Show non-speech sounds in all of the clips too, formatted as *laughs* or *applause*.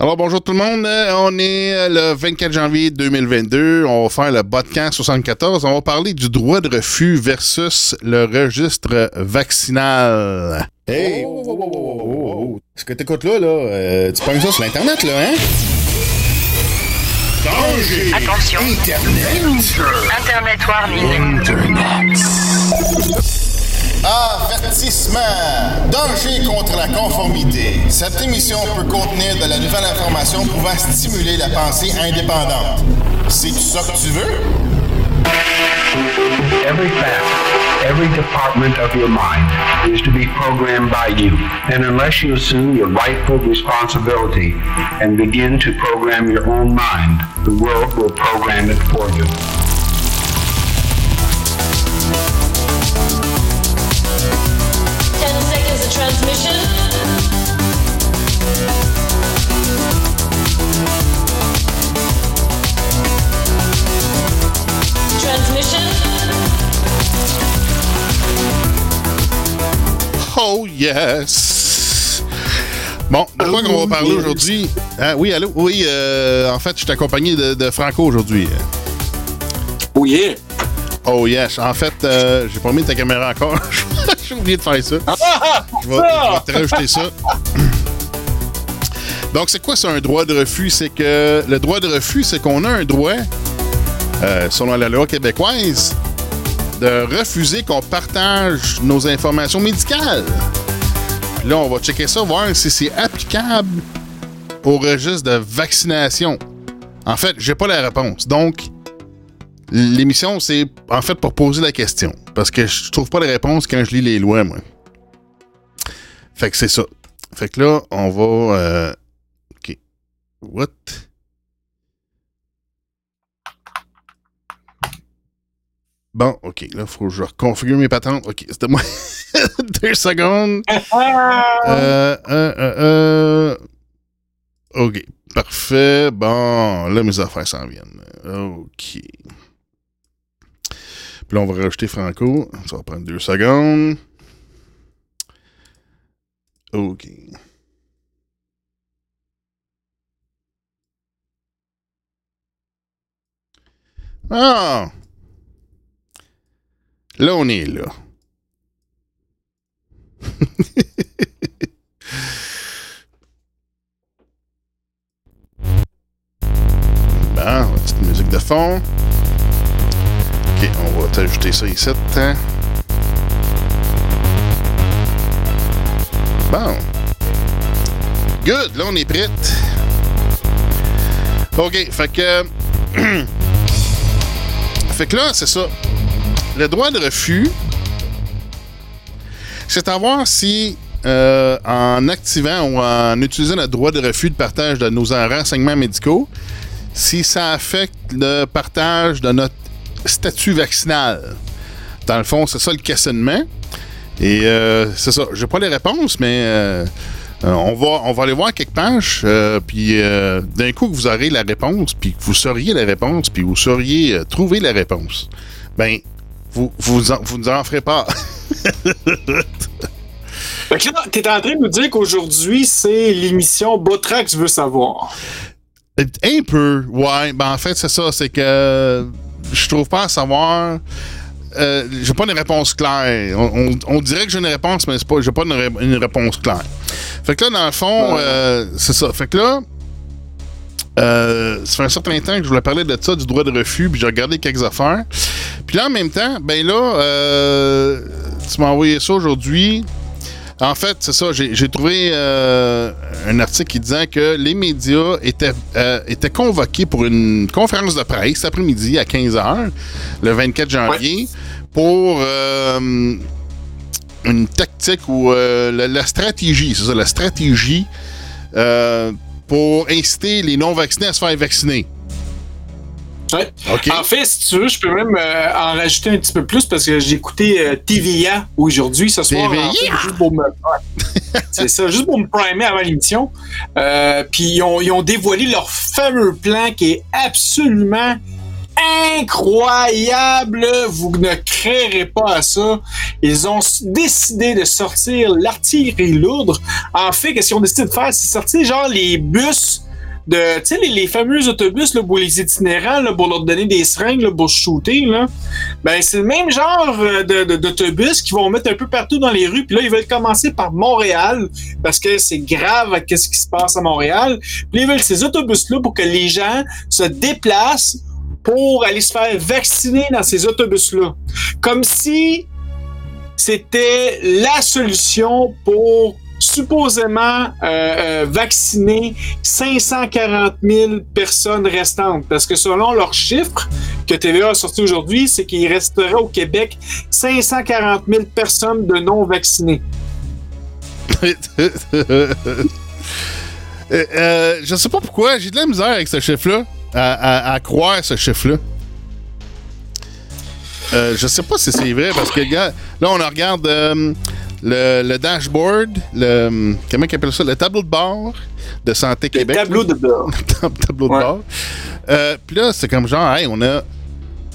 Alors bonjour tout le monde, on est euh, le 24 janvier 2022, on va faire le podcast 74, on va parler du droit de refus versus le registre vaccinal. Hey! Oh, oh, oh, oh, oh, oh, oh. Ce que t'écoutes là, là, euh, tu pognes ça sur l'Internet, là, hein? Danger! Attention. Internet warning. Avertissement! Danger contre la conformité. Cette émission peut contenir de la nouvelle information pouvant stimuler la pensée indépendante. C'est ça que tu veux? Every fact, every department of your mind is to be programmed by you. And unless you assume your rightful responsibility and begin to program your own mind, the world will program it for you. Oh yes! Bon, de quoi qu'on va parler aujourd'hui? Ah, oui, allô? Oui, euh, en fait, je suis accompagné de, de Franco aujourd'hui. Oh yeah! Oh yes, en fait, euh, j'ai pas mis ta caméra encore. *laughs* j'ai oublié de faire ça. Ah, Je vais, je vais te rajouter ça. *clears throat* Donc, c'est quoi ça, un droit de refus? C'est que le droit de refus, c'est qu'on a un droit, euh, selon la loi québécoise, de refuser qu'on partage nos informations médicales. Puis là, on va checker ça, voir si c'est applicable au registre de vaccination. En fait, j'ai pas la réponse. Donc, l'émission, c'est en fait pour poser la question. Parce que je trouve pas la réponse quand je lis les lois, moi. Fait que c'est ça. Fait que là, on va. euh, OK. What? Bon, OK. Là, faut que je reconfigure mes patentes. OK, c'était moi. *laughs* Deux secondes. *laughs* Euh, euh. OK. Parfait. Bon, là, mes affaires s'en viennent. OK. Puis on va rajouter Franco. Ça va prendre deux secondes. OK. Ah! Là, on est là. *laughs* Bon, petite musique de fond. Ok, on va t'ajouter ça ici. hein. Bon. Good, là on est prêt. OK, fait que. *clears throat* fait que là, c'est ça. Le droit de refus, c'est à voir si, euh, en activant ou en utilisant le droit de refus de partage de nos renseignements médicaux, si ça affecte le partage de notre statut vaccinal. Dans le fond, c'est ça le questionnement. Et euh, c'est ça. J'ai pas les réponses, mais euh, on, va, on va aller voir quelques pages. euh, puis d'un coup, que vous aurez la réponse, puis que vous sauriez la réponse, puis vous sauriez trouver la réponse. Ben, vous vous, en, vous nous en ferez pas. *laughs* Fait que là, t'es en train de nous dire qu'aujourd'hui, c'est l'émission Botrax veut savoir. Un peu, ouais. Ben, en fait, c'est ça. C'est que je trouve pas à savoir. Euh, j'ai pas une réponse claire. On, on- on dirait que j'ai une réponse, mais c'est pas, j'ai pas une, ré- une réponse claire. Fait que là, dans le fond, euh, c'est ça. Fait que là, euh, ça fait un certain temps que je voulais parler de ça, du droit de refus, puis j'ai regardé quelques affaires. Puis là, en même temps, ben là, euh, tu m'as envoyé ça aujourd'hui. En fait, c'est ça, j'ai trouvé euh, un article qui disait que les médias étaient, euh, étaient convoqués pour une conférence de presse cet après-midi à 15h, le 24 janvier, pour euh, une tactique ou la, la stratégie, c'est ça, la stratégie pour inciter les non-vaccinés à se faire vacciner. Ouais. En fait, si tu veux, je peux même euh, en rajouter un petit peu plus parce que j'ai écouté euh, TVA aujourd'hui ce soir. TVA? en fait, juste pour me... *laughs* C'est ça, juste pour me primer avant l'émission. Euh, Puis ils ont, ils ont dévoilé leur fameux plan qui est absolument incroyable. Vous ne créerez pas à ça. Ils ont décidé de sortir l'artillerie lourde. En fait, qu'est-ce qu'ils ont décidé de faire? C'est sortir genre les bus de, tu sais, les, fameux autobus là, pour les itinérants, là, pour leur donner des seringues là, pour shooter, là, ben c'est le même genre euh, d'autobus qu'ils vont mettre un peu partout dans les rues. Puis là, ils veulent commencer par Montréal parce que c'est grave à ce qui se passe à Montréal. Puis ils veulent ces autobus-là pour que les gens se déplacent pour aller se faire vacciner dans ces autobus-là. Comme si c'était la solution pour supposément vacciner 540 000 personnes restantes. Parce que selon leurs chiffres que TVA a sorti aujourd'hui, c'est qu'il resterait au Québec 540 000 personnes de non vaccinées. *laughs* Euh, euh, je sais pas pourquoi, j'ai de la misère avec ce chiffre-là, à, croire ce chiffre-là. Euh, je sais pas si c'est vrai, parce que là, on regarde euh, le, le dashboard, le. Comment ils appellent ça? Le tableau de bord de Santé Le Québec. tableau de bord. *laughs* Tab- tableau de bord. Euh, Puis là, c'est comme genre, hey, on a.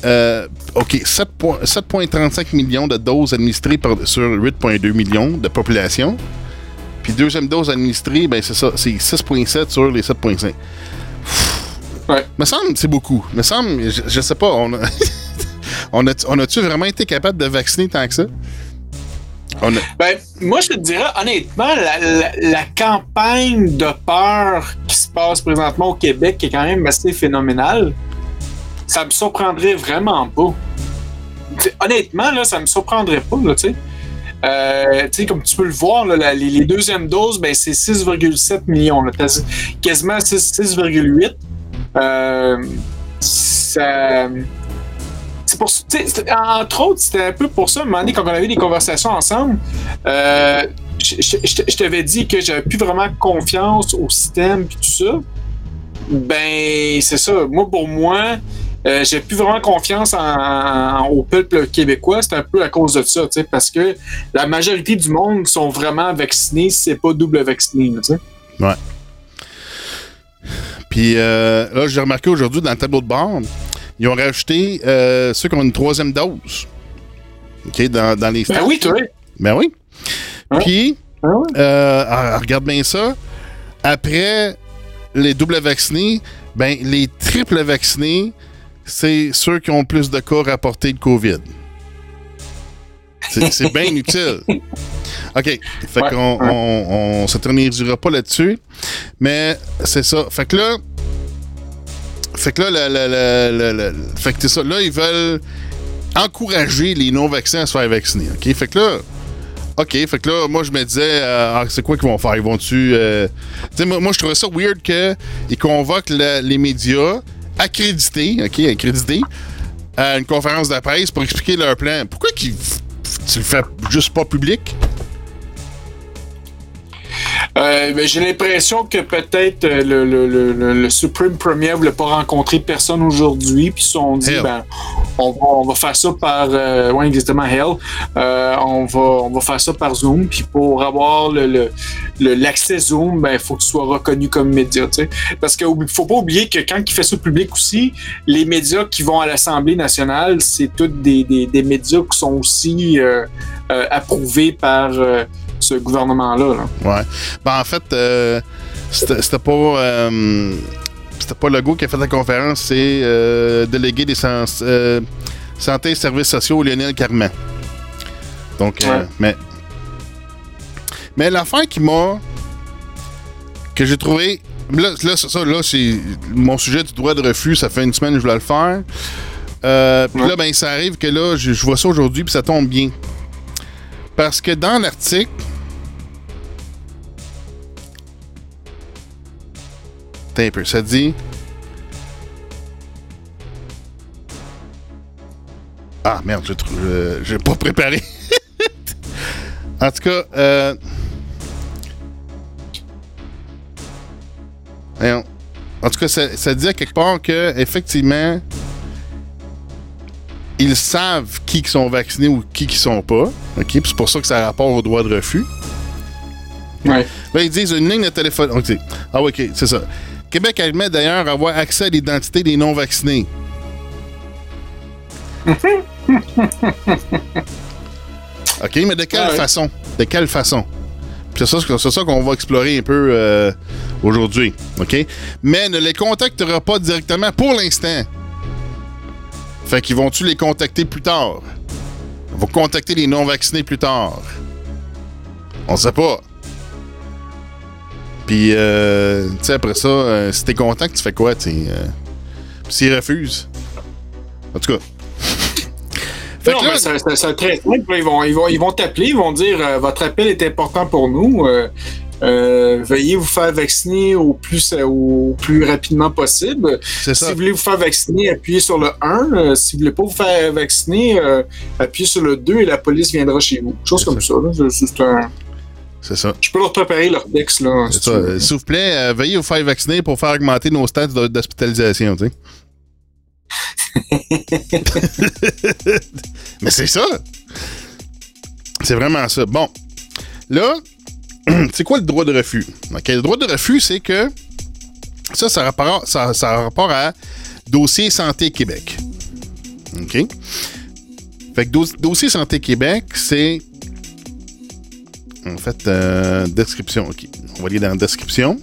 euh, OK, 7 point- 7,35 millions de doses administrées par- sur 8,2 millions de population. Puis deuxième dose administrée, ben c'est ça, c'est 6,7 sur les 7,5. Ouais. Me semble, c'est beaucoup. Me semble, je, je sais pas, on a, *laughs* on a, on a-tu vraiment été capable de vacciner tant que ça? Ben, moi, je te dirais, honnêtement, la, la- campagne de peur qui se passe présentement au Québec, qui est quand même assez phénoménale, ça me surprendrait vraiment pas. Honnêtement, là, ça me surprendrait pas, tu sais. Euh, comme tu peux le voir, là, les, deuxièmes doses, ben, c'est 6,7 millions, quasiment 6 6,8. Euh, ça, c'est pour entre autres, c'était un peu pour ça, un moment donné, quand on avait des conversations ensemble, euh, je, t'avais dit que j'avais plus vraiment confiance au système et tout ça. Ben, c'est ça. Moi, pour moi, euh, j'ai plus vraiment confiance en, au peuple québécois. C'est un peu à cause de ça, parce que la majorité du monde sont vraiment vaccinés, si c'est pas double vacciné, là, tu sais. Ouais. Puis euh, là, j'ai remarqué aujourd'hui dans le tableau de bord, ils ont rajouté euh, ceux qui ont une troisième dose. OK, dans, dans les Ben stats. oui, toi. Ben oui. Ouais. Puis, Ah euh, ah, regarde bien ça. Après les doubles vaccinés, ben les triples vaccinés, c'est ceux qui ont plus de cas rapportés de COVID. C'est bien utile. OK. Fait Ouais, qu'on ouais. on, on s'éternisera pas là-dessus. Mais c'est ça. Fait que là. Fait que là, le- le- le- fait que ça. Là, ils veulent encourager les non-vaccins à se faire vacciner. OK? Fait que là. OK, fait que là, moi, je me disais, euh, ah, c'est quoi qu'ils vont faire? Ils vont-tu. euh, moi, moi, je trouvais ça weird qu'ils convoquent le- les médias accrédités, OK, accrédités, à une conférence de presse pour expliquer leur plan. Pourquoi qu'ils tu le fais juste pas public? Euh, ben, j'ai l'impression que peut-être euh, le, le, le, le- Supreme Premier voulait pas rencontrer personne aujourd'hui, puis ils se sont dit, Hell. ben, on va, on va faire ça par, euh, ouais, exactement, Hell. Euh, on, va, on va faire ça par Zoom, puis pour avoir le, l'accès Zoom, ben, il faut que tu sois reconnu comme média, tu sais. Parce qu'il faut pas oublier que quand il fait ça public aussi, les médias qui vont à l'Assemblée nationale, c'est tous des, des, des médias qui sont aussi euh, euh, approuvés par euh, ce gouvernement-là. là. Ouais. Ben, en fait, euh, c'était pas. euh, c'était pas Legault qui a fait la conférence, c'est euh, délégué des sens- euh, santé et services sociaux, Lionel Carman. Donc, euh, Ouais. mais. Mais l'affaire qui m'a. que j'ai trouvé. Là, ça, là, c'est mon sujet du droit de refus, ça fait une semaine que je voulais le faire. Euh, puis là, ben, ça arrive que là, je, je vois ça aujourd'hui, puis ça tombe bien. Parce que dans l'article, Attends un peu, ça dit. Ah merde, je trouve. euh, j'ai pas préparé. *laughs* en tout cas, euh. voyons. En tout cas, ça, ça dit à quelque part que effectivement, ils savent qui qui sont vaccinés ou qui qui sont pas. Ok, c'est pour ça que ça a rapport au droit de refus. Ouais. Là, ils disent une ligne de téléphone. OK. Ah, OK, c'est ça. Québec admet d'ailleurs avoir accès à l'identité des non-vaccinés. *laughs* OK, mais de quelle ouais. façon? De quelle façon? C'est ça, c'est ça qu'on va explorer un peu euh, aujourd'hui. OK? Mais ne les contactera pas directement pour l'instant. Fait qu'ils vont-tu les contacter plus tard? Ils vont contacter les non-vaccinés plus tard? On sait pas. Puis, euh, tu sais, après ça, euh, si t'es content, tu fais quoi, tu? Euh, S'ils refusent. En tout cas. *laughs* Non, que mais c'est- très simple. Ils vont, ils vont, ils vont t'appeler, ils vont dire euh, votre appel est important pour nous. veuillez vous faire vacciner au plus, au plus rapidement possible. c'est Si ça. vous voulez vous faire vacciner, appuyez sur le 1. Euh, si vous voulez pas vous faire vacciner, appuyez sur le 2 et la police viendra chez vous. Chose comme ça. C'est- c'est un- C'est ça. Je peux leur préparer leur texte. Là, C'est ça. Euh, S'il vous plaît, euh, veuillez vous faire vacciner pour faire augmenter nos stats d'hospitalisation, tu sais. *laughs* *laughs* Mais c'est ça. C'est vraiment ça. Bon. Là, *clears throat* c'est quoi le droit de refus? Le droit de refus, c'est que ça, ça a rapport, ça, ça a rapport à Dossier Santé Québec. OK? Fait que dos- Dossier Santé Québec, c'est en fait, euh, description. OK. On va aller dans la description.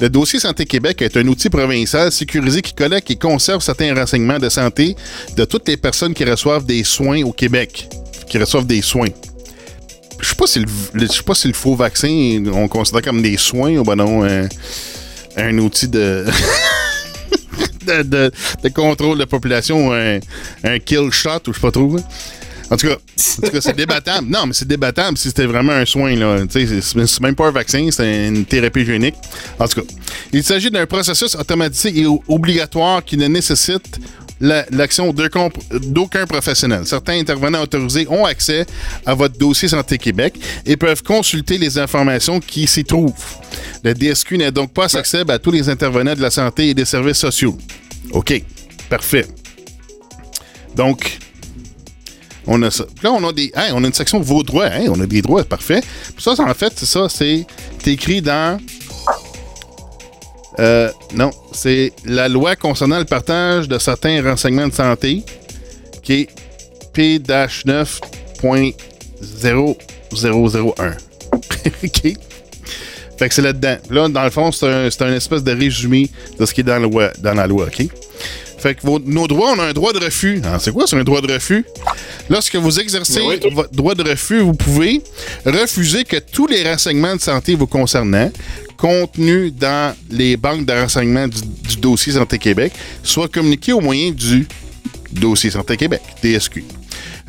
Le dossier Santé Québec est un outil provincial sécurisé qui collecte et conserve certains renseignements de santé de toutes les personnes qui reçoivent des soins au Québec. Qui reçoivent des soins. Je sais pas si sais pas si le faux vaccin, on considère comme des soins ou ben non, un, un outil de, *laughs* de, de- de contrôle de population, un, un kill shot ou je sais pas trop. là. En tout cas, c'est débattable. Non, mais c'est débattable si c'était vraiment un soin. Là. C'est même pas un vaccin, c'est une thérapie génique. En tout cas, il s'agit d'un processus automatisé et obligatoire qui ne nécessite la- l'action d'aucun professionnel. Certains intervenants autorisés ont accès à votre dossier Santé Québec et peuvent consulter les informations qui s'y trouvent. Le DSQ n'est donc pas accessible à tous les intervenants de la santé et des services sociaux. OK, parfait. Donc, on a ça. Puis Là, on a des. on a une section vos droits. On a des droits, parfait. Puis ça, en fait, c'est ça, c'est écrit dans. Euh, non, c'est la loi concernant le partage de certains renseignements de santé, qui est P-9.0001. *laughs* OK? Fait que c'est là-dedans. Là, dans le fond, c'est un, un espèce de résumé de ce qui est dans dans la loi OK? Fait que vos- nos droits, on a un droit de refus. Alors, c'est quoi, c'est un droit de refus? Lorsque vous exercez Ben oui. votre droit de refus, vous pouvez refuser que tous les renseignements de santé vous concernant, contenus dans les banques de renseignements du, du dossier Santé Québec, soient communiqués au moyen du dossier Santé Québec, DSQ.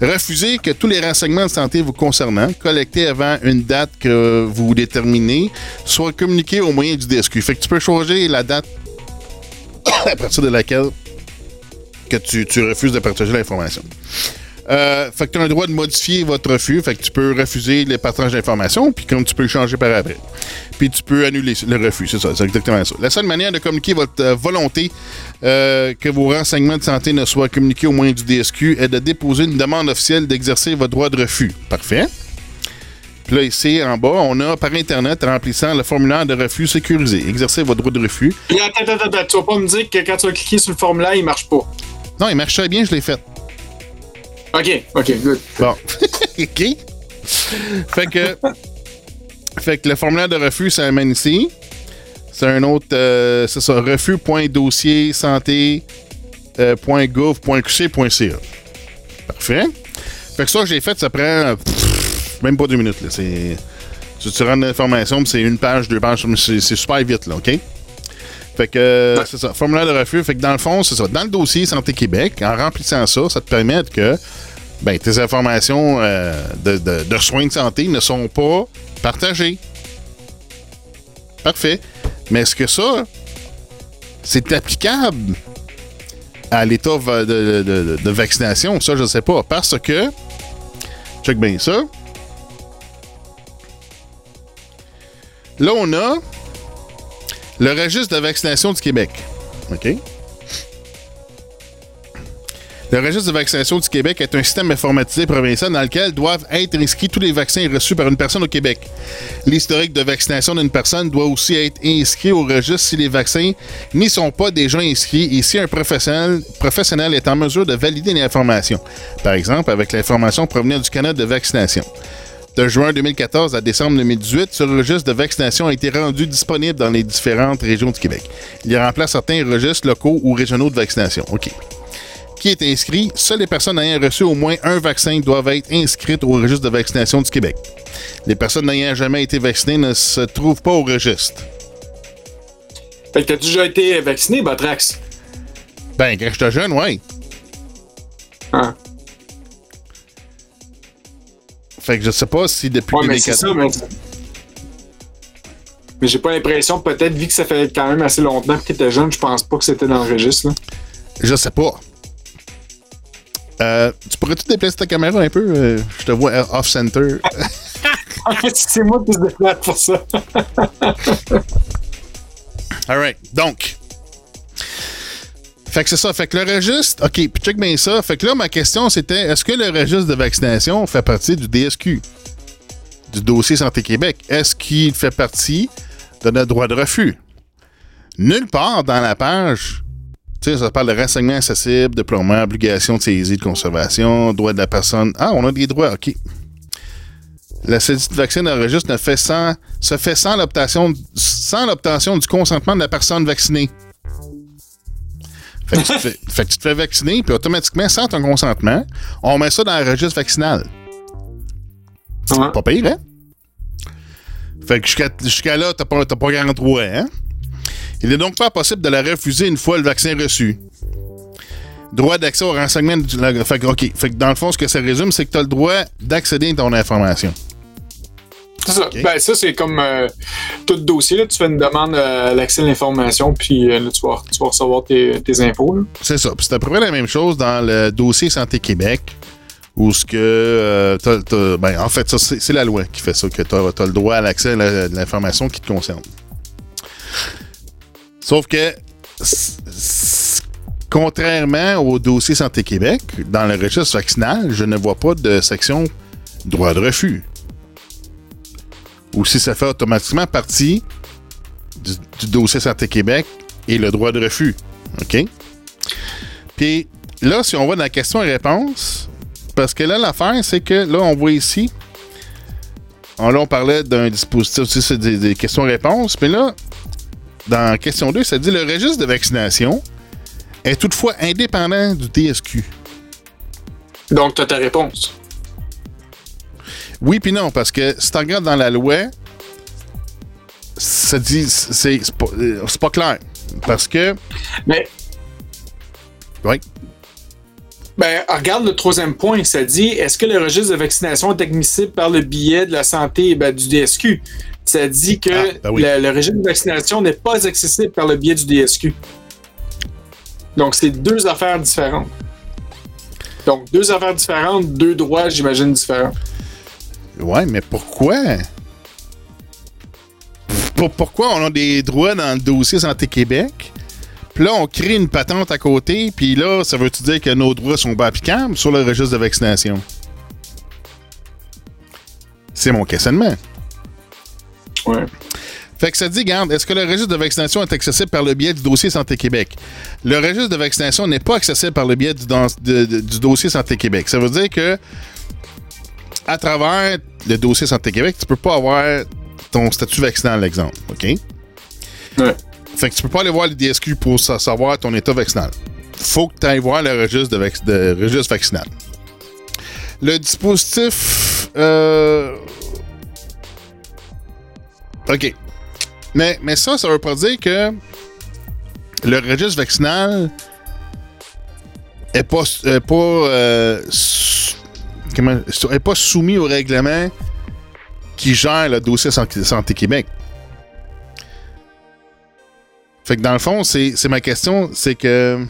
Refusez que tous les renseignements de santé vous concernant, collectés avant une date que vous déterminez, soient communiqués au moyen du DSQ. Fait que tu peux changer la date *coughs* à partir de laquelle que tu, refuses de partager l'information. Euh, fait que tu as le droit de modifier votre refus. Fait que tu peux refuser le partage d'informations, puis comme tu peux changer par après. Puis tu peux annuler le refus. C'est ça, c'est exactement ça. La seule manière de communiquer votre euh, volonté euh, que vos renseignements de santé ne soient communiqués au moyen du DSQ est de déposer une demande officielle d'exercer votre droit de refus. Parfait. Puis là, ici, en bas, on a par Internet remplissant le formulaire de refus sécurisé. Exercer votre droit de refus. Attends, attends, attends, tu vas pas me dire que quand tu vas cliquer sur le formulaire, il marche pas. Non, il marchait bien, je l'ai fait. Ok, ok, good. Bon. *laughs* OK. Fait que. *laughs* fait que le formulaire de refus, ça amène ici. C'est un autre. euh, c'est ça. refus.dossier-santé.gouv.qc.ca. Parfait. Fait que ça, j'ai fait, ça prend. euh, pff, même pas deux minutes, là. C'est. Tu, tu rentres l'information, c'est une page, deux pages, c'est super vite, là, OK? Fait que, c'est ça, formulaire de refus. Fait que dans le fond, c'est ça. Dans le dossier Santé Québec, en remplissant ça, ça te permet que ben, tes informations euh, de, de- de soins de santé ne sont pas partagées. Parfait. Mais est-ce que ça, c'est applicable à l'état va- de, de- de- de vaccination? Ça, je ne sais pas. Parce que, check bien ça. Là, on a le registre de vaccination du Québec. Le registre de vaccination du Québec est un système informatisé provincial dans lequel doivent être inscrits tous les vaccins reçus par une personne au Québec. L'historique de vaccination d'une personne doit aussi être inscrit au registre si les vaccins n'y sont pas déjà inscrits et si un professionnel, professionnel est en mesure de valider l'information. Par exemple, avec l'information provenant du canal de vaccination. De juin 2014 à décembre 2018, ce registre de vaccination a été rendu disponible dans les différentes régions du Québec. Il remplace certains registres locaux ou régionaux de vaccination. OK. Qui est inscrit? Seules les personnes ayant reçu au moins un vaccin doivent être inscrites au registre de vaccination du Québec. Les personnes n'ayant jamais été vaccinées ne se trouvent pas au registre. Fait que t'as déjà été vacciné, Batrax? Ben, quand j'étais jeune, ouais. Hein? Fait que je sais pas si depuis Ouais, mais c'est 2014... ça, mais. Mais j'ai pas l'impression, peut-être, vu que ça fait quand même assez longtemps que t'étais jeune, je pense pas que c'était dans le registre, là. Je sais pas. Euh, tu pourrais-tu déplacer ta caméra un peu? Euh, je te vois off-center. *laughs* c'est moi qui se déplace pour ça. *laughs* All right. Donc. Fait que c'est ça. Fait que le registre. OK, puis check bien ça. Fait que là, ma question, c'était est-ce que le registre de vaccination fait partie du DSQ? Du dossier Santé Québec? Est-ce qu'il fait partie de notre droit de refus? Nulle part dans la page. Tu sais, ça parle de renseignements accessibles, déploiement, obligation de saisie de conservation, droit de la personne. Ah, on a des droits, OK. La saisie de vaccin dans le registre ne fait sans, se fait sans l'obtention du consentement de la personne vaccinée. Fait que, tu te fais, fait que tu te fais vacciner, puis automatiquement, sans ton consentement, on met ça dans le registre vaccinal. Ouais. Pas pire, hein? Fait que jusqu'à là, t'as pas, pas 43, hein? Il n'est donc pas possible de la refuser une fois le vaccin reçu. Droit d'accès au renseignement du. la- Fait que, OK. Fait que dans le fond, ce que ça résume, c'est que tu as le droit d'accéder à ton information. C'est ça. Ben, ça, c'est comme euh, tout dossier. Là, tu fais une demande à l'accès à l'information, puis euh, là, tu, vas, tu vas recevoir tes, tes infos. Là. C'est ça. Puis c'est à peu près la même chose dans le dossier Santé Québec, où ce que. euh, ben, en fait, c'est la loi qui fait ça, que tu as, le droit à l'accès à l'information qui te concerne. Sauf que, contrairement au dossier Santé Québec, dans le registre vaccinal, je ne vois pas de section droit de refus. Ou si ça fait automatiquement partie du, dossier Santé Québec et le droit de refus. OK? Puis là, si on va dans la question et réponse, parce que là, l'affaire, c'est que là, on voit ici, là, on parlait d'un dispositif, c'est des, des questions-réponses, mais là, dans question 2, ça dit le registre de vaccination est toutefois indépendant du TSQ. Donc, tu as ta réponse. Oui, puis non, parce que si tu regardes dans la loi, ça dit, c'est pas, euh, pas clair. Parce que, Mais, oui, ben, regarde le troisième point. Ça dit est-ce que le registre de vaccination est admissible par le billet de la santé ben, du DSQ Ça dit que Ah, ben oui. le, le registre de vaccination n'est pas accessible par le biais du DSQ. Donc, c'est deux affaires différentes. Donc, deux affaires différentes, deux droits, j'imagine, différents. Ouais, mais pourquoi? Pour- pourquoi on a des droits dans le dossier Santé Québec? Puis là, on crée une patente à côté, puis là, ça veut-tu dire que nos droits sont pas applicables sur le registre de vaccination? C'est mon questionnement. Ouais. Fait que ça dit, garde, est-ce que le registre de vaccination est accessible par le biais du dossier Santé Québec? Le registre de vaccination n'est pas accessible par le biais du, dans- de- de- du dossier Santé Québec. Ça veut dire que à travers le dossier Santé Québec, tu peux pas avoir ton statut vaccinal, exemple. OK? Ouais. Fait que tu peux pas aller voir le DSQ pour sa- savoir ton état vaccinal. Faut que tu ailles voir le registre, de vac- de- registre vaccinal. Le dispositif. euh, OK. Mais, mais ça, ça veut pas dire que le registre vaccinal est pas, est pas, euh, comment, est pas soumis au règlement qui gère le dossier Santé, Québec. Fait que dans le fond, c'est ma question, c'est que.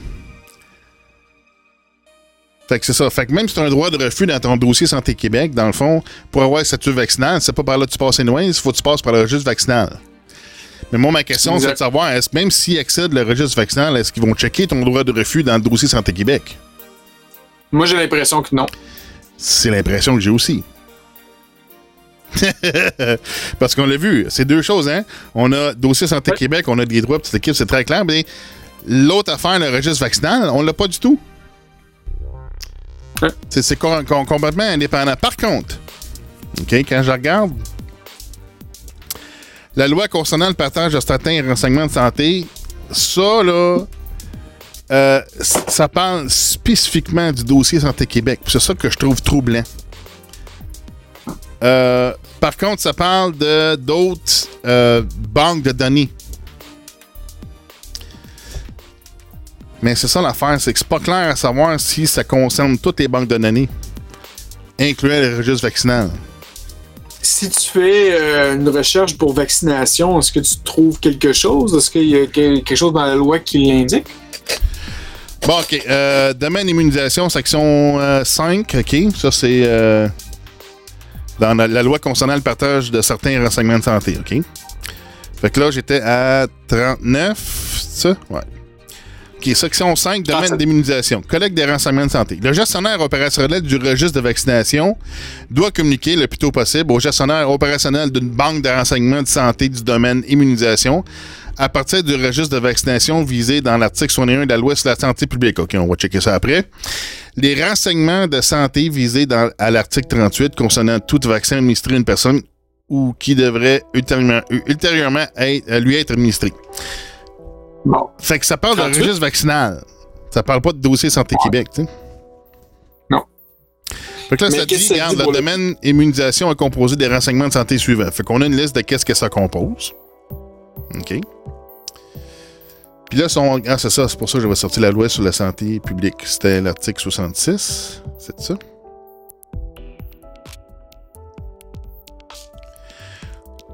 Fait que c'est ça. Fait que même si tu as un droit de refus dans ton dossier Santé Québec, dans le fond, pour avoir le statut vaccinal, c'est pas par là que tu passes anyway, il faut que tu passes par le registre vaccinal. Mais moi, ma question, c'est de savoir, est-ce même s'ils accèdent le registre vaccinal, est-ce qu'ils vont checker ton droit de refus dans le dossier Santé Québec? Moi, j'ai l'impression que non. C'est l'impression que j'ai aussi. *laughs* Parce qu'on l'a vu, c'est deux choses, hein? On a dossier Santé Ouais. Québec, on a des droits, petite équipe, c'est très clair, mais l'autre affaire, le registre vaccinal, on l'a pas du tout. Ouais. C'est c'est com- com- complètement indépendant. Par contre, OK? Quand je regarde la loi concernant le partage de certains renseignements de santé, ça, là, euh, ça parle spécifiquement du dossier Santé Québec. C'est ça que je trouve troublant. Euh, par contre, ça parle de d'autres euh, banques de données. Mais c'est ça l'affaire, c'est que c'est pas clair à savoir si ça concerne toutes les banques de données, incluant le registre vaccinal. Si tu fais une recherche pour vaccination, est-ce que tu trouves quelque chose? Est-ce qu'il y a que- quelque chose dans la loi qui l'indique? Bon, OK. Euh, domaine immunisation, section euh, 5. OK? Ça, c'est euh, dans la, la loi concernant le partage de certains renseignements de santé. OK? Fait que là, j'étais à 39. C'est ça? Ouais. OK. Section 5, domaine 37. d'immunisation. Collecte des renseignements de santé. Le gestionnaire opérationnel du registre de vaccination doit communiquer le plus tôt possible au gestionnaire opérationnel d'une banque de renseignements de santé du domaine immunisation à partir du registre de vaccination visé dans l'article 61 de la loi sur la santé publique. OK, on va checker ça après. Les renseignements de santé visés dans, à l'article 38 concernant tout vaccin administré à une personne ou qui devrait ultérieurement, ultérieurement être- euh, lui être administré. Bon. Fait que ça parle de 38? registre vaccinal. Ça parle pas de dossier Santé Québec, tu sais. Non. Fait que là, Mais ça dit, regarde, le- domaine immunisation est composé des renseignements de santé suivants. Fait qu'on a une liste de qu'est-ce que ça compose. OK. Puis là, ah, c'est ça, c'est pour ça que j'avais sorti la loi sur la santé publique. C'était l'article 66. C'est ça?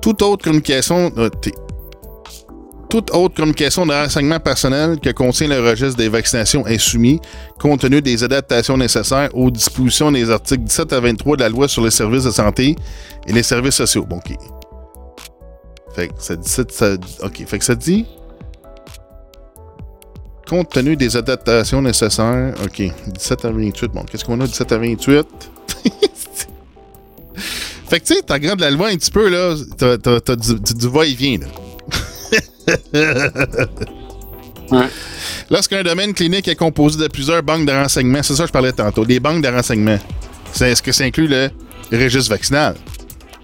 Toute autre communication. euh, toute autre communication de renseignement personnel que contient le registre des vaccinations est soumis, compte tenu des adaptations nécessaires aux dispositions des articles 17 à 23 de la loi sur les services de santé et les services sociaux. Bon, OK. Fait que ça dit... ça- ça- OK. Fait que ça dit... Compte tenu des adaptations nécessaires... OK. 17 à 28. Bon, qu'est-ce qu'on a 17 à 28? *laughs* fait que, tu sais, t'as regardes la loi un petit peu, là. T'as, du, du- du va-et-vient, là. *laughs* Ouais. Lorsqu'un domaine clinique est composé de plusieurs banques de renseignements, c'est ça que je parlais tantôt, des banques de renseignements, c'est- est-ce que ça inclut le registre vaccinal?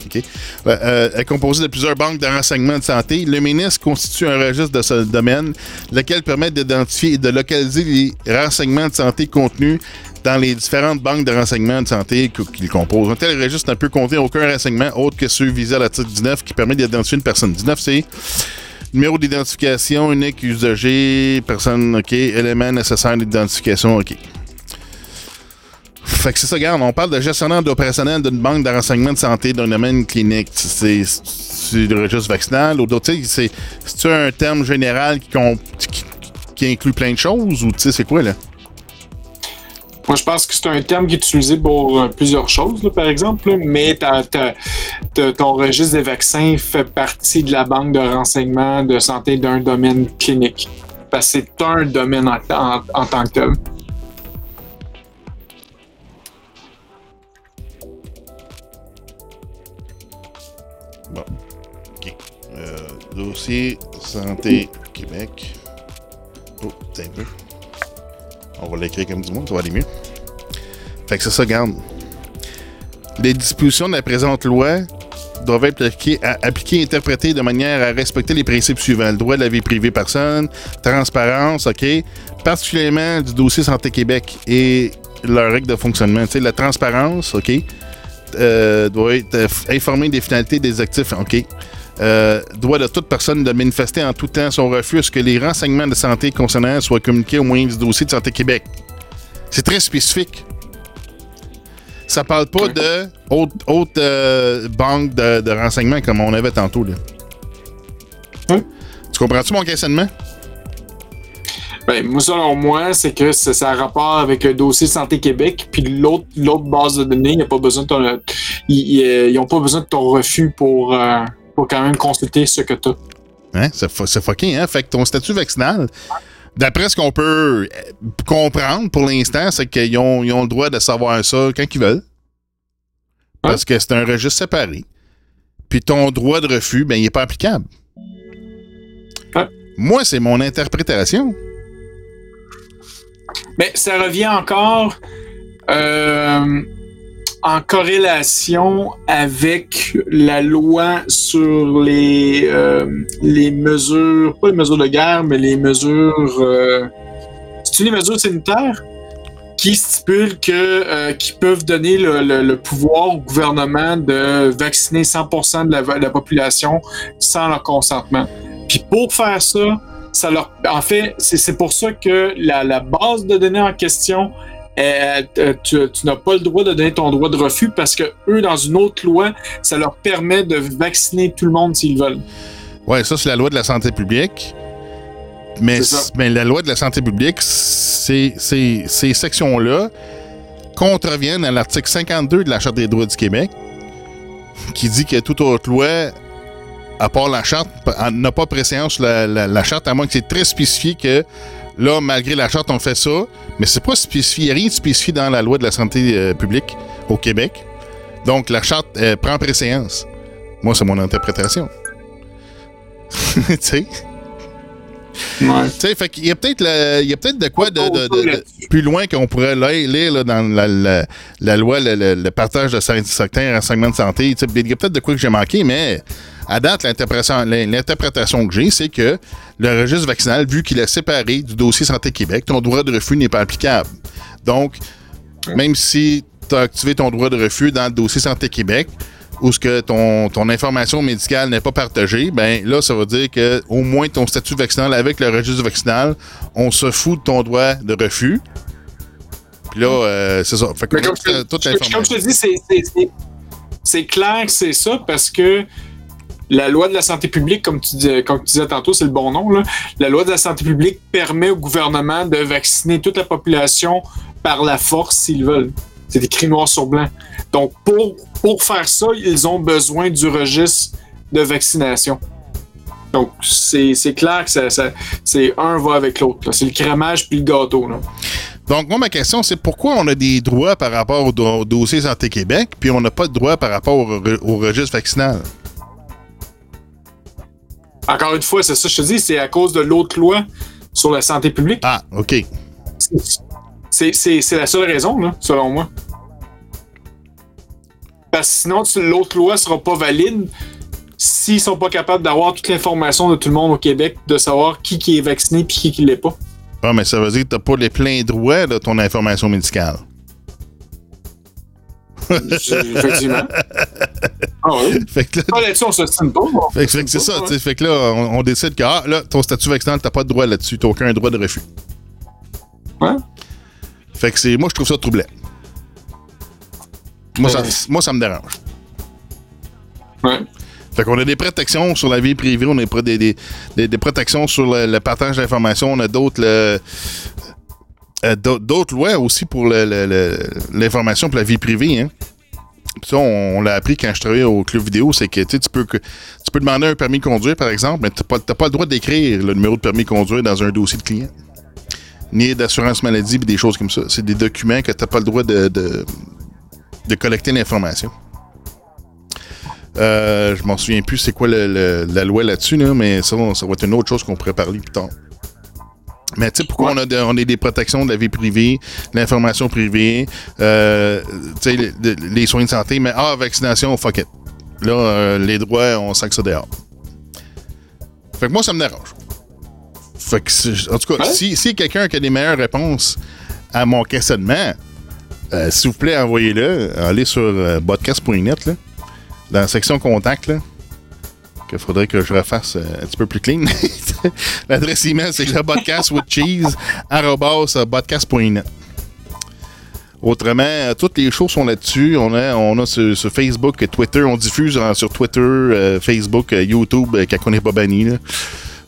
OK. Euh, euh, est composé de plusieurs banques de renseignements de santé. Le ministre constitue un registre de ce domaine, lequel permet d'identifier et de localiser les renseignements de santé contenus dans les différentes banques de renseignements de santé qu- qu'il compose. Un tel registre ne peut contenir aucun renseignement autre que ceux visés à l'article 19 qui permet d'identifier une personne. 19, c'est numéro d'identification, unique usager, personne, OK, élément nécessaire d'identification, OK. Fait que c'est ça, regarde, on parle de gestionnaire d'opérationnel d'une banque de renseignements de santé d'un domaine clinique. C'est le registre vaccinal ou d'autres, c'est un terme général qui, inclut plein de choses ou tu sais, c'est quoi là? Moi, je pense que c'est un terme qui est utilisé pour euh, plusieurs choses, par exemple, mais ton registre des vaccins fait partie de la banque de renseignements de santé d'un domaine clinique. C'est un domaine en tant que tel. Santé Québec. Oh, t'as un peu. On va l'écrire comme du monde, ça va aller mieux. Fait que c'est ça, garde. Les dispositions de la présente loi doivent être appliquées, à- appliquées et interprétées de manière à respecter les principes suivants. Le droit de la vie privée personne, transparence, OK, particulièrement du dossier Santé Québec et leurs règles de fonctionnement. Tu la transparence, OK, euh, doit être euh, f- informé des finalités des actifs. OK? Euh, droit de toute personne de manifester en tout temps son refus à ce que les renseignements de santé concernant soient communiqués au moyen du dossier de Santé Québec. C'est très spécifique. Ça parle pas de haute, haute euh, banque de, de renseignements comme on avait tantôt. Là. Oui. Tu comprends-tu mon questionnement? Ben, moi, selon moi, c'est que ça, ça a rapport avec le dossier Santé Québec, puis l'autre l'autre base de données, il n'y a pas besoin de ton, ils n'ont pas besoin de ton refus pour, euh, quand même consulter ce que tu as. Hein? C'est fu- c'est fucking, hein? Fait que ton statut vaccinal, d'après ce qu'on peut euh, comprendre pour l'instant, c'est qu'ils ont, ils ont le droit de savoir ça quand ils veulent. Parce que c'est un registre séparé. Puis ton droit de refus, ben, il n'est pas applicable. Moi, c'est mon interprétation. Mais ça revient encore. euh, en corrélation avec la loi sur les, euh, les mesures, pas les mesures de guerre, mais les mesures. Euh, c'est les mesures sanitaires qui stipulent que euh, qui peuvent donner le, pouvoir au gouvernement de vacciner 100% de la, population sans leur consentement? Puis pour faire ça, ça leur, en fait, c'est pour ça que la base de données en question euh, euh, tu, tu n'as pas le droit de donner ton droit de refus parce que eux, dans une autre loi, ça leur permet de vacciner tout le monde s'ils veulent. Ouais, ça, c'est la loi de la santé publique. Mais, la loi de la santé publique, ces sections-là contreviennent à l'article 52 de la Charte des droits du Québec, qui dit que toute autre loi, à part la charte, n'a pas préséance sur la, la- la charte, à moins que c'est très spécifié que là, malgré la charte, on fait ça, mais c'est pas spécifié, il n'y a rien de spécifié dans la loi de la santé euh, publique au Québec. Donc, la charte euh, prend préséance. Moi, c'est mon interprétation. *laughs* tu sais? Ouais. Tu sais, fait qu'il y a peut-être le- il y a peut-être de quoi de, de- de- de- là-dessus. plus loin qu'on pourrait lire, lire, là, dans la, la- la loi, le, le- le partage de cer- certains renseignements de santé. Il y a peut-être de quoi que j'ai manqué, mais à date, l'interprétation que j'ai, c'est que le registre vaccinal, vu qu'il est séparé du dossier Santé Québec, ton droit de refus n'est pas applicable. Donc, même si tu as activé ton droit de refus dans le dossier Santé Québec, ou ce que ton, ton information médicale n'est pas partagée, ben là, ça veut dire que au moins ton statut vaccinal avec le registre vaccinal, on se fout de ton droit de refus. Puis là, euh, c'est ça. Fait que Mais comme, je, toute- je- comme je te dis, c'est clair que c'est ça parce que la loi de la santé publique, comme tu, comme disais tantôt, c'est le bon nom, la loi de la santé publique permet au gouvernement de vacciner toute la population par la force s'ils veulent. C'est écrit noir sur blanc. Donc, pour, faire ça, ils ont besoin du registre de vaccination. Donc, c'est clair que ça, c'est un va avec l'autre. C'est le crémage puis le gâteau. Donc, moi, ma question, c'est pourquoi on a des droits par rapport au, do- au dossier Santé Québec, puis on n'a pas de droits par rapport au registre vaccinal? Encore une fois, c'est ça que je te dis, c'est à cause de l'autre loi sur la santé publique. Ah, OK. C'est- la seule raison, là, selon moi. Parce que sinon, l'autre loi sera pas valide s'ils sont pas capables d'avoir toute l'information de tout le monde au Québec, de savoir qui, qui est vacciné et qui qui l'est pas. Ah, mais ça veut dire que tu n'as pas les pleins droits de ton information médicale. Effectivement. *laughs* Ah oui. *laughs* Fait que là, Ah, là-dessus, on se pas. Fait que, fait que c'est ça. Fait que là, on, on décide que, ah, là, ton statut vaccinal, t'as pas de droit là-dessus. T'as aucun droit de refus. Ouais. Fait que c'est. Moi, je trouve ça troublant. Moi, ça, moi, ça me dérange. Ouais. Fait qu'on a des protections sur la vie privée, on a des, des, des- des- des protections sur le, le partage d'informations, on a d'autres. le- euh, d'autres lois aussi pour l'information pour la vie privée. Hein. Ça, on, on l'a appris quand je travaillais au club vidéo, c'est que tu peux demander un permis de conduire, par exemple, mais tu n'as pas, le droit d'écrire le numéro de permis de conduire dans un dossier de client. Ni d'assurance maladie, puis des choses comme ça. C'est des documents que tu n'as pas le droit de, collecter l'information. Euh, je m'en souviens plus c'est quoi la loi là-dessus, là, mais ça, ça va être une autre chose qu'on pourrait parler plus tard. Mais tu sais, pourquoi on, a de- on a des protections de la vie privée, de l'information privée, euh, tu sais, les, les soins de santé, mais ah, vaccination, fuck it. Là, euh, les droits, on que ça dehors. Fait que moi, ça me dérange. Fait que, en tout cas, Ouais. si, si quelqu'un qui a des meilleures réponses à mon questionnement, euh, s'il vous plaît, envoyez-le. Allez sur podcast.net, là, dans la section contact, là, qu'il faudrait que je refasse euh, un petit peu plus clean. *laughs* L'adresse email, c'est le podcast with cheese, *laughs* podcast.net. Autrement, euh, toutes les choses sont là-dessus. On a, on a sur, sur Facebook, Twitter. On diffuse hein, sur Twitter, euh, Facebook, euh, YouTube, euh, quand on n'est pas banni. là.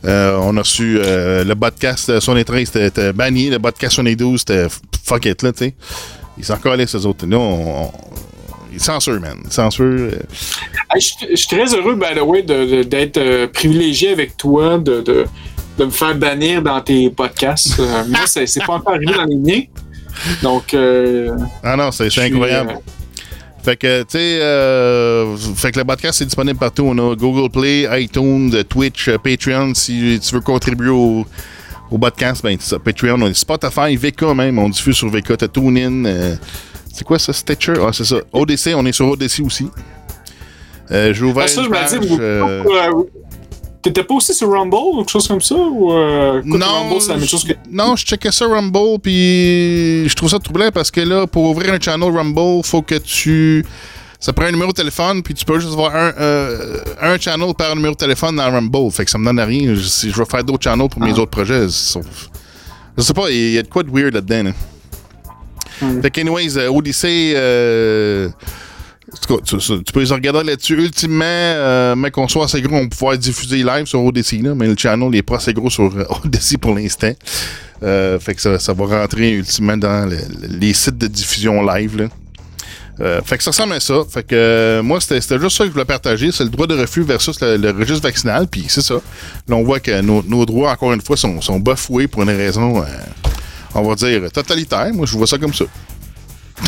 Euh, on a su euh, le podcast euh, sur les 13, c'était- banni. Le podcast sur les 12, c'était fuck it, là. Ils s'en collaient, ces autres. Là, on- ils censurent, man. Ils censurent. euh, Hey, je, suis- très heureux, by the way, de- de- d'être euh, privilégié avec toi, de, de, de me faire bannir dans tes podcasts. Euh, moi, c'est pas encore arrivé dans les miens. Donc, euh, Ah non, c'est incroyable. euh, Fait que, tu sais, euh, fait que le podcast est disponible partout. On a Google Play, iTunes, Twitch, euh, Patreon. Si tu veux contribuer au, au podcast, ben, c'est ça, Patreon, on a Spotify, VK même. On diffuse sur VK. T'as TuneIn. euh, C'est quoi ça, Stitcher? Ah, c'est ça. ODC, on est sur ODC aussi. Euh, J'ai ouvert Ah, ça, une je me dis, euh, euh, t'étais pas aussi sur Rumble ou quelque chose comme ça? Ou, euh, écoute, non, Rumble, c'est la même chose que. non, je checkais ça Rumble, puis je trouve ça troublant parce que là, pour ouvrir un channel Rumble, faut que tu. Ça prend un numéro de téléphone, puis tu peux juste avoir un, euh, un channel par numéro de téléphone dans Rumble. Fait que ça me donne à rien. Je, si je vais faire d'autres channels pour mes autres projets. sauf- Je sais pas, il y a de quoi de weird là-dedans. Là. Fait anyways, euh, Odyssey. Euh, cas, tu, peux les regarder là-dessus. Ultimement, euh, mais qu'on soit assez gros, on peut pouvoir diffuser live sur Odyssey, là, mais le channel n'est pas assez gros sur euh, *laughs* Odyssey pour l'instant. Euh, fait que ça, va rentrer ultimement dans le- le- les sites de diffusion live. Là. Euh, fait que ça ressemble à ça. Fait que euh, moi, c'était juste ça que je voulais partager. C'est le droit de refus versus le, registre vaccinal. Puis c'est ça. Là, on voit que nos, nos droits, encore une fois, sont, sont bafoués pour une raison, euh, on va dire, totalitaire. Moi, je vois ça comme ça.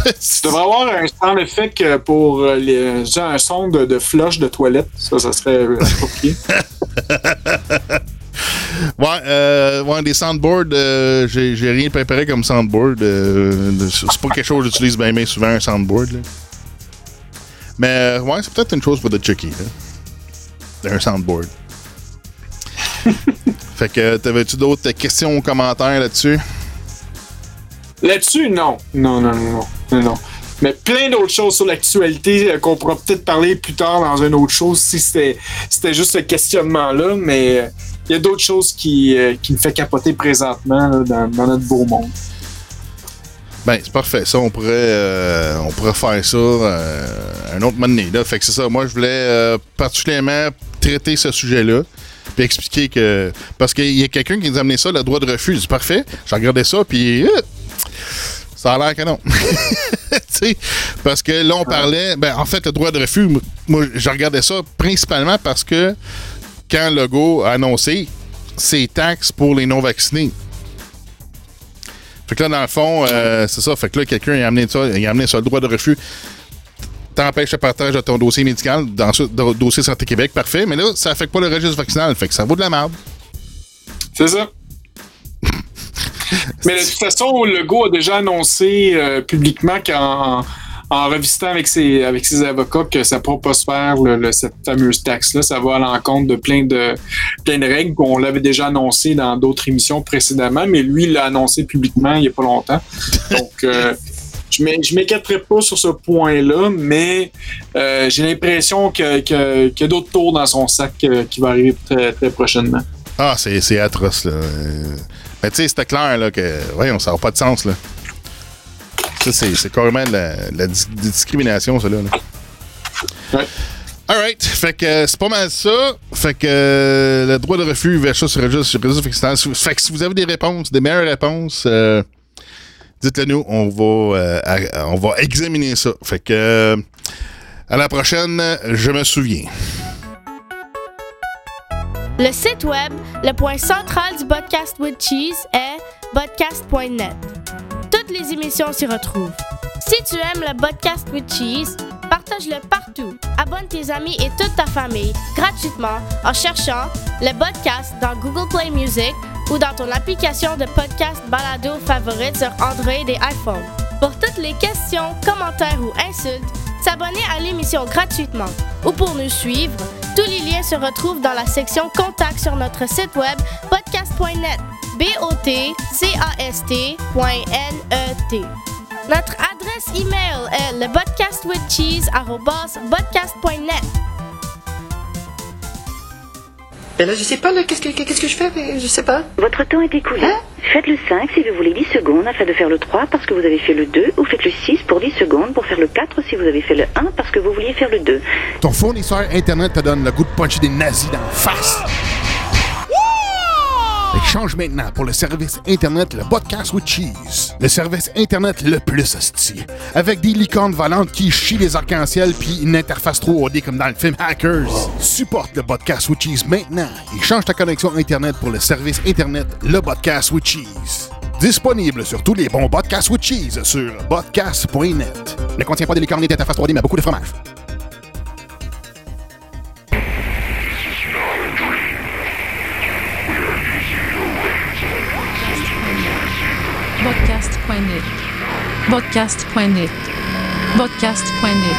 Tu devrais avoir un sound effect euh, pour euh, les, genre un son de, de flush de toilette. Ça, ça serait euh, approprié. *laughs* Ouais, euh, ouais, des soundboards, euh, j'ai rien préparé comme soundboard. euh, c'est pas quelque chose que j'utilise bien, bien souvent, un soundboard. là. Mais euh, ouais, c'est peut-être une chose pour The Chucky. Là. Un soundboard. *laughs* fait que, t'avais-tu d'autres questions ou commentaires là-dessus? Là-dessus, non. Non, non, non, non. non. Mais plein d'autres choses sur l'actualité euh, qu'on pourra peut-être parler plus tard dans une autre chose si c'était juste ce questionnement-là. Mais euh, il y a d'autres choses qui, euh, me fait capoter présentement dans, notre beau monde. Ben, c'est parfait. Ça, on pourrait, euh, on pourrait faire ça euh, un autre moment donné. Fait que c'est ça. Moi, je voulais euh, particulièrement traiter ce sujet-là. Puis expliquer que. Parce qu'il y a quelqu'un qui nous a amené ça, le droit de refus. C'est parfait. J'ai regardé ça, puis. Ça a l'air que non. *laughs* Parce que là, on parlait. Ben, en fait, le droit de refus, moi, je regardais ça principalement parce que quand Legault a annoncé ses taxes pour les non-vaccinés. Fait que là, dans le fond, euh, c'est ça. Fait que là, quelqu'un a amené ça, il a amené ça, le droit de refus. T'empêches le partage de ton dossier médical dans do- dossier Santé Québec, parfait. Mais là, ça affecte pas le registre vaccinal. Fait que ça vaut de la merde. C'est ça. Mais de toute façon, Legault a déjà annoncé euh, publiquement qu'en en revisitant avec ses, avec ses avocats que ça ne pourra pas se faire, le- cette fameuse taxe-là. Ça va à l'encontre de plein de, plein de règles qu'on l'avait déjà annoncé dans d'autres émissions précédemment, mais lui, il l'a annoncé publiquement il n'y a pas longtemps. Donc, euh, je je m'inquiéterai pas sur ce point-là, mais euh, j'ai l'impression que- que- qu'il y a d'autres tours dans son sac qui va arriver très, très prochainement. Ah, c'est atroce, là. Mais tu sais, c'était clair, là, que. Voyons, ça n'a pas de sens, là. Ça, c'est carrément de la, de la dis- discrimination, ça, là. là. Ouais. Alright, fait que euh, c'est pas mal ça. Fait que euh, le droit de refus versus registre vaccinal. Fait que si vous avez des réponses, des meilleures réponses, euh, dites-le nous. On va, euh, à- on va examiner ça. Fait que à la prochaine, je me souviens. Le site web, le point central du podcast with cheese est podcast.net. Toutes les émissions s'y retrouvent. Si tu aimes le podcast with cheese, partage-le partout. Abonne tes amis et toute ta famille gratuitement en cherchant le podcast dans Google Play Music ou dans ton application de podcast balado favorite sur Android et iPhone. Pour toutes les questions, commentaires ou insultes, s'abonner à l'émission gratuitement ou pour nous suivre, tous les liens se retrouvent dans la section Contact sur notre site web podcast.net. B-O-T-C-A-S-T.N-E-T. Notre adresse email est le Et là, je sais pas, là, qu'est-ce que, je fais? mais Je sais pas. Votre temps est écoulé. Faites le 5 si vous voulez 10 secondes afin de faire le 3 parce que vous avez fait le 2 ou faites le 6 pour 10 secondes pour faire le 4 si vous avez fait le 1 parce que vous vouliez faire le 2. Ton fournisseur Internet te donne le goût de puncher des nazis dans la face. Change maintenant pour le service Internet, le podcast with cheese. Le service Internet le plus hostile. Avec des licornes volantes qui chient les arcs-en-ciel puis une interface 3D comme dans le film Hackers. Supporte le podcast with cheese maintenant et change ta connexion Internet pour le service Internet, le podcast with cheese. Disponible sur tous les bons podcasts with cheese sur podcast.net. Ne contient pas de licornes et d'interface 3D, mais beaucoup de fromage. Podcast.net Podcast.net. Podcast.net.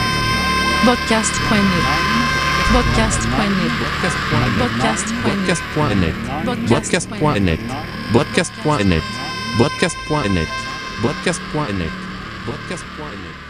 Podcast.net. Podcast.net. Podcast.net. Podcast.net. Podcast.net. Podcast.net. Podcast.net. Podcast.net.